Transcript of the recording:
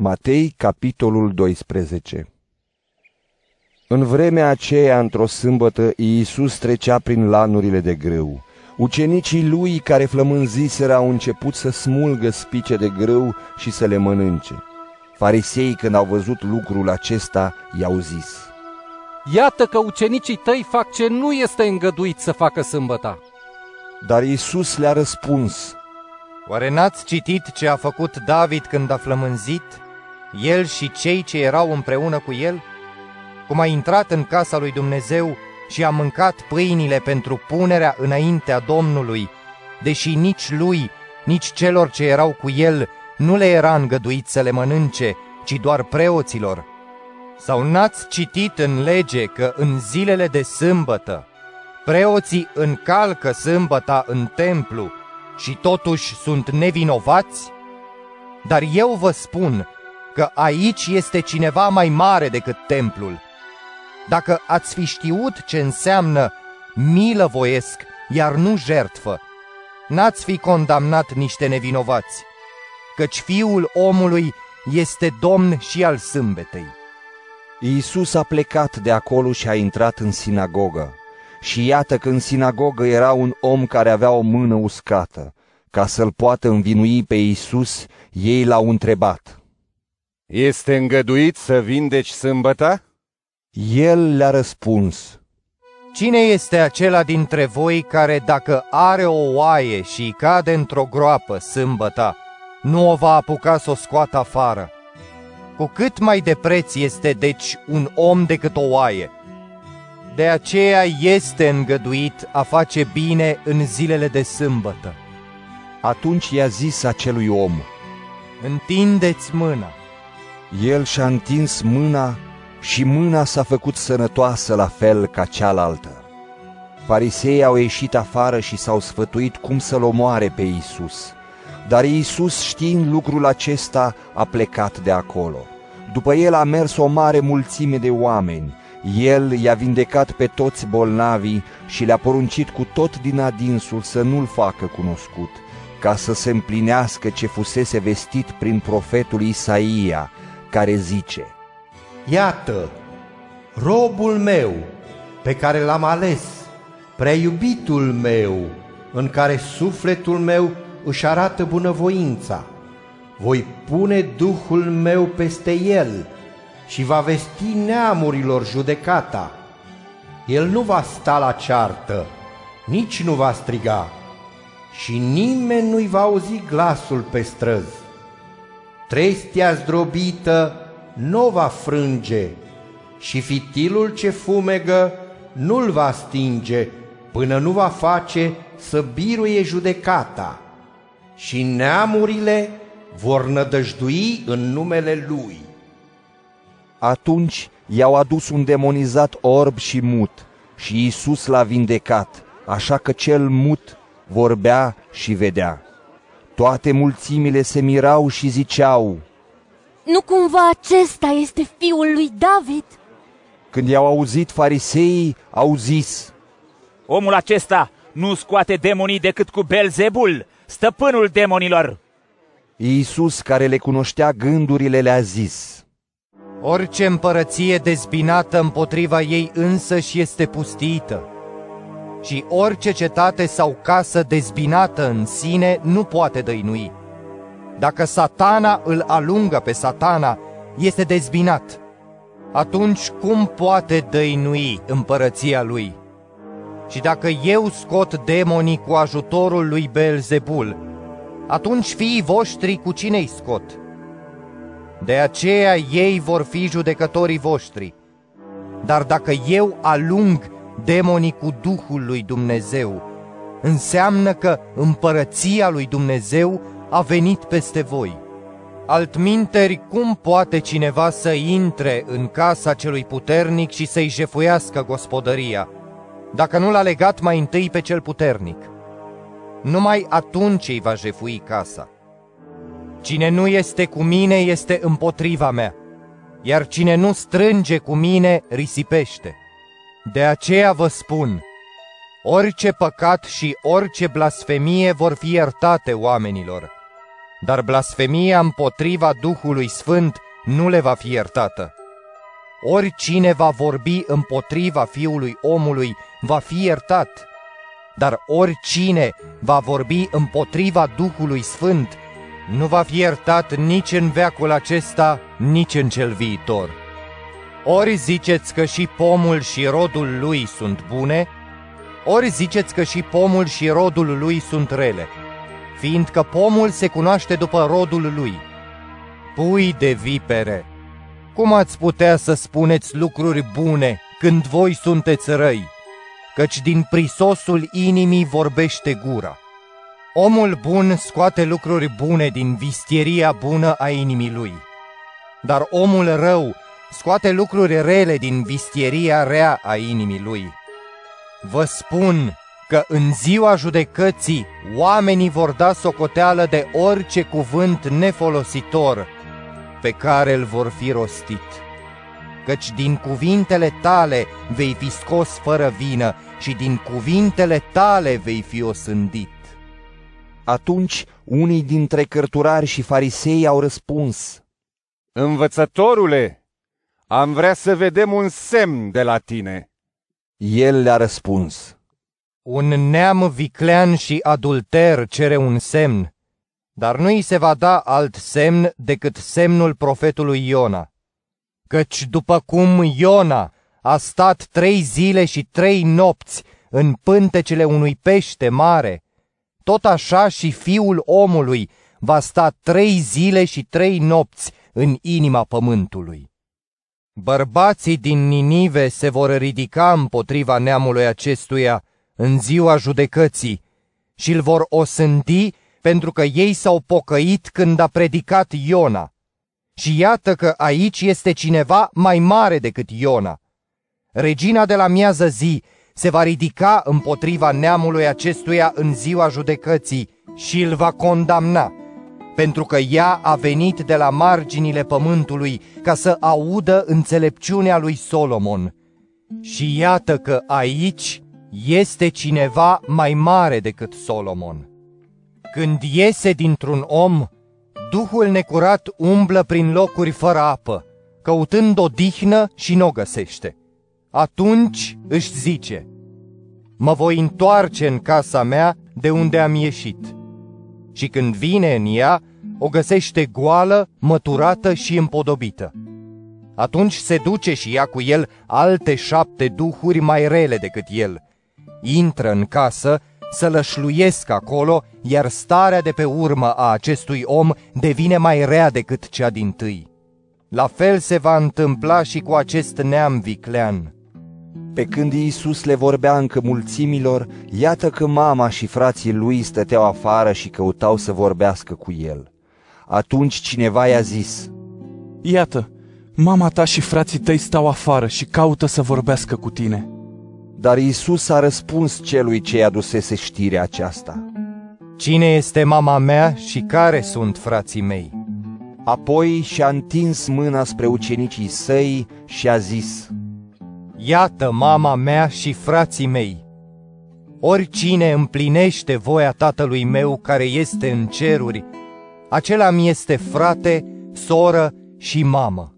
Matei, capitolul 12 În vremea aceea, într-o sâmbătă, Iisus trecea prin lanurile de grâu. Ucenicii lui care flămânziseră au început să smulgă spice de grâu și să le mănânce. Farisei, când au văzut lucrul acesta, i-au zis, Iată că ucenicii tăi fac ce nu este îngăduit să facă sâmbăta. Dar Iisus le-a răspuns, Oare n-ați citit ce a făcut David când a flămânzit, el și cei ce erau împreună cu el? Cum a intrat în casa lui Dumnezeu și a mâncat pâinile pentru punerea înaintea Domnului, deși nici lui, nici celor ce erau cu el nu le era îngăduit să le mănânce, ci doar preoților. Sau n-ați citit în lege că în zilele de sâmbătă preoții încalcă sâmbăta în templu și totuși sunt nevinovați? Dar eu vă spun că aici este cineva mai mare decât templul. Dacă ați fi știut ce înseamnă milă voiesc, iar nu jertfă, n-ați fi condamnat niște nevinovați, căci fiul omului este domn și al sâmbetei. Iisus a plecat de acolo și a intrat în sinagogă. Și iată că în sinagogă era un om care avea o mână uscată. Ca să-l poată învinui pe Iisus, ei l-au întrebat. Este îngăduit să vindeci sâmbăta? El le-a răspuns. Cine este acela dintre voi care dacă are o oaie și îi cade într-o groapă sâmbăta, nu o va apuca să o scoată afară? Cu cât mai de preț este deci un om decât o oaie. De aceea este îngăduit a face bine în zilele de sâmbătă. Atunci i-a zis acelui om, Întindeți mâna. El și-a întins mâna și mâna s-a făcut sănătoasă la fel ca cealaltă. Fariseii au ieșit afară și s-au sfătuit cum să-l omoare pe Iisus. Dar Iisus, știind lucrul acesta, a plecat de acolo. După el a mers o mare mulțime de oameni. El i-a vindecat pe toți bolnavii și le-a poruncit cu tot din adinsul să nu-l facă cunoscut, ca să se împlinească ce fusese vestit prin profetul Isaia, care zice, Iată, robul meu, pe care l-am ales, preiubitul meu, în care sufletul meu își arată bunăvoința. Voi pune Duhul meu peste el și va vesti neamurilor judecata. El nu va sta la ceartă, nici nu va striga, și nimeni nu-i va auzi glasul pe străzi. Trestia zdrobită nu va frânge și fitilul ce fumegă nu-l va stinge până nu va face să biruie judecata și neamurile vor nădăjdui în numele Lui. Atunci i-au adus un demonizat orb și mut și Iisus l-a vindecat, așa că cel mut vorbea și vedea. Toate mulțimile se mirau și ziceau, Nu cumva acesta este fiul lui David? Când i-au auzit fariseii, au zis, Omul acesta nu scoate demonii decât cu Belzebul, stăpânul demonilor. Iisus, care le cunoștea gândurile, le-a zis, Orice împărăție dezbinată împotriva ei însă și este pustită. Și orice cetate sau casă dezbinată în sine nu poate dăinui. Dacă satana îl alungă pe satana, este dezbinat. Atunci cum poate dăinui împărăția lui? Și dacă eu scot demonii cu ajutorul lui Belzebul, atunci fiii voștri cu cine-i scot? De aceea ei vor fi judecătorii voștri. Dar dacă eu alung demonii cu Duhul lui Dumnezeu, înseamnă că împărăția lui Dumnezeu a venit peste voi. Altminteri, cum poate cineva să intre în casa celui puternic și să-i jefuiască gospodăria, dacă nu l-a legat mai întâi pe cel puternic? Numai atunci îi va jefui casa. Cine nu este cu mine este împotriva mea, iar cine nu strânge cu mine risipește. De aceea vă spun, orice păcat și orice blasfemie vor fi iertate oamenilor, dar blasfemia împotriva Duhului Sfânt nu le va fi iertată. Oricine va vorbi împotriva Fiului omului va fi iertat, dar oricine va vorbi împotriva Duhului Sfânt nu va fi iertat nici în veacul acesta, nici în cel viitor. Ori ziceți că și pomul și rodul lui sunt bune, ori ziceți că și pomul și rodul lui sunt rele, fiindcă pomul se cunoaște după rodul lui. Pui de vipere, cum ați putea să spuneți lucruri bune când voi sunteți răi? Căci din prisosul inimii vorbește gura. Omul bun scoate lucruri bune din vistieria bună a inimii lui, dar omul rău scoate lucruri rele din vistieria rea a inimii lui. Vă spun că în ziua judecății oamenii vor da socoteală de orice cuvânt nefolositor pe care îl vor fi rostit. Căci din cuvintele tale vei fi scos fără vină și din cuvintele tale vei fi osândit. Atunci unii dintre cărturari și farisei au răspuns, Învățătorule, am vrea să vedem un semn de la tine. El le-a răspuns, Un neam viclean și adulter cere un semn, dar nu îi se va da alt semn decât semnul profetului Iona. Căci după cum Iona a stat trei zile și trei nopți în pântecele unui pește mare, tot așa și fiul omului va sta trei zile și trei nopți în inima pământului. Bărbații din Ninive se vor ridica împotriva neamului acestuia în ziua judecății și îl vor osândi pentru că ei s-au pocăit când a predicat Iona. Și iată că aici este cineva mai mare decât Iona. Regina de la miază zi se va ridica împotriva neamului acestuia în ziua judecății și îl va condamna, pentru că ea a venit de la marginile pământului ca să audă înțelepciunea lui Solomon. Și iată că aici este cineva mai mare decât Solomon. Când iese dintr-un om, Duhul necurat umblă prin locuri fără apă, căutând o dihnă și nu o găsește. Atunci își zice, mă voi întoarce în casa mea de unde am ieșit. Și când vine în ea, o găsește goală, măturată și împodobită. Atunci se duce și ia cu el alte șapte duhuri mai rele decât el. Intră în casă, să lășluiesc acolo, iar starea de pe urmă a acestui om devine mai rea decât cea din tâi. La fel se va întâmpla și cu acest neam viclean. Pe când Iisus le vorbea încă mulțimilor, iată că mama și frații lui stăteau afară și căutau să vorbească cu el. Atunci cineva i-a zis, Iată, mama ta și frații tăi stau afară și caută să vorbească cu tine. dar Iisus a răspuns celui ce i-a dusese știrea aceasta. Cine este mama mea și care sunt frații mei? Apoi și-a întins mâna spre ucenicii săi și a zis, Iată mama mea și frații mei. Oricine împlinește voia tatălui meu care este în ceruri, acela mi este frate, soră și mamă.